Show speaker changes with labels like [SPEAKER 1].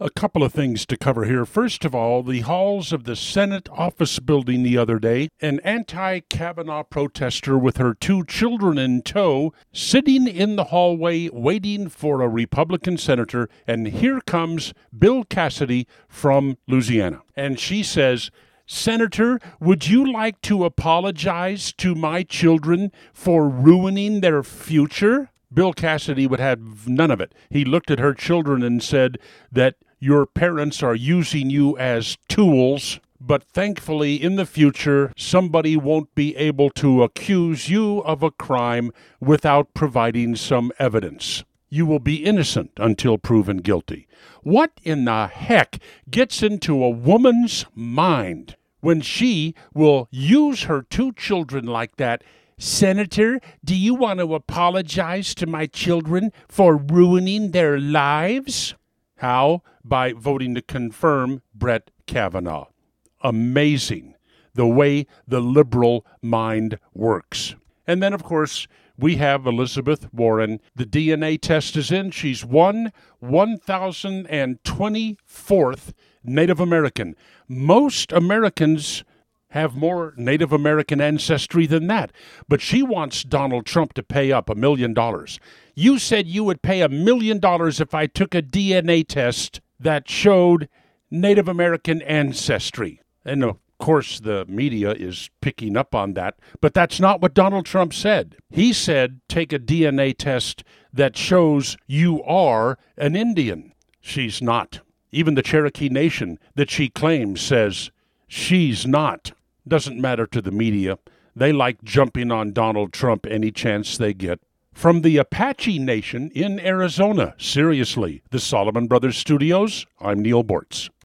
[SPEAKER 1] A couple of things to cover here. First of all, the halls of the Senate office building the other day, an anti Kavanaugh protester with her two children in tow, sitting in the hallway waiting for a Republican senator, and here comes Bill Cassidy from Louisiana. And she says, Senator, would you like to apologize to my children for ruining their future? Bill Cassidy would have none of it. He looked at her children and said that your parents are using you as tools, but thankfully in the future somebody won't be able to accuse you of a crime without providing some evidence. You will be innocent until proven guilty. What in the heck gets into a woman's mind when she will use her two children like that Senator, do you want to apologize to my children for ruining their lives? How? By voting to confirm Brett Kavanaugh. Amazing the way the liberal mind works. And then, of course, we have Elizabeth Warren. The DNA test is in. She's one 1,024th Native American. Most Americans have more Native American ancestry than that. But she wants Donald Trump to pay up a million dollars. You said you would pay a million dollars if I took a DNA test that showed Native American ancestry. And of course, the media is picking up on that, but that's not what Donald Trump said. He said take a DNA test that shows you are an Indian. She's not. Even the Cherokee Nation that she claims says she's not. Doesn't matter to the media. They like jumping on Donald Trump any chance they get. From the Apache Nation in Arizona, seriously, the Solomon Brothers Studios, I'm Neal Boortz.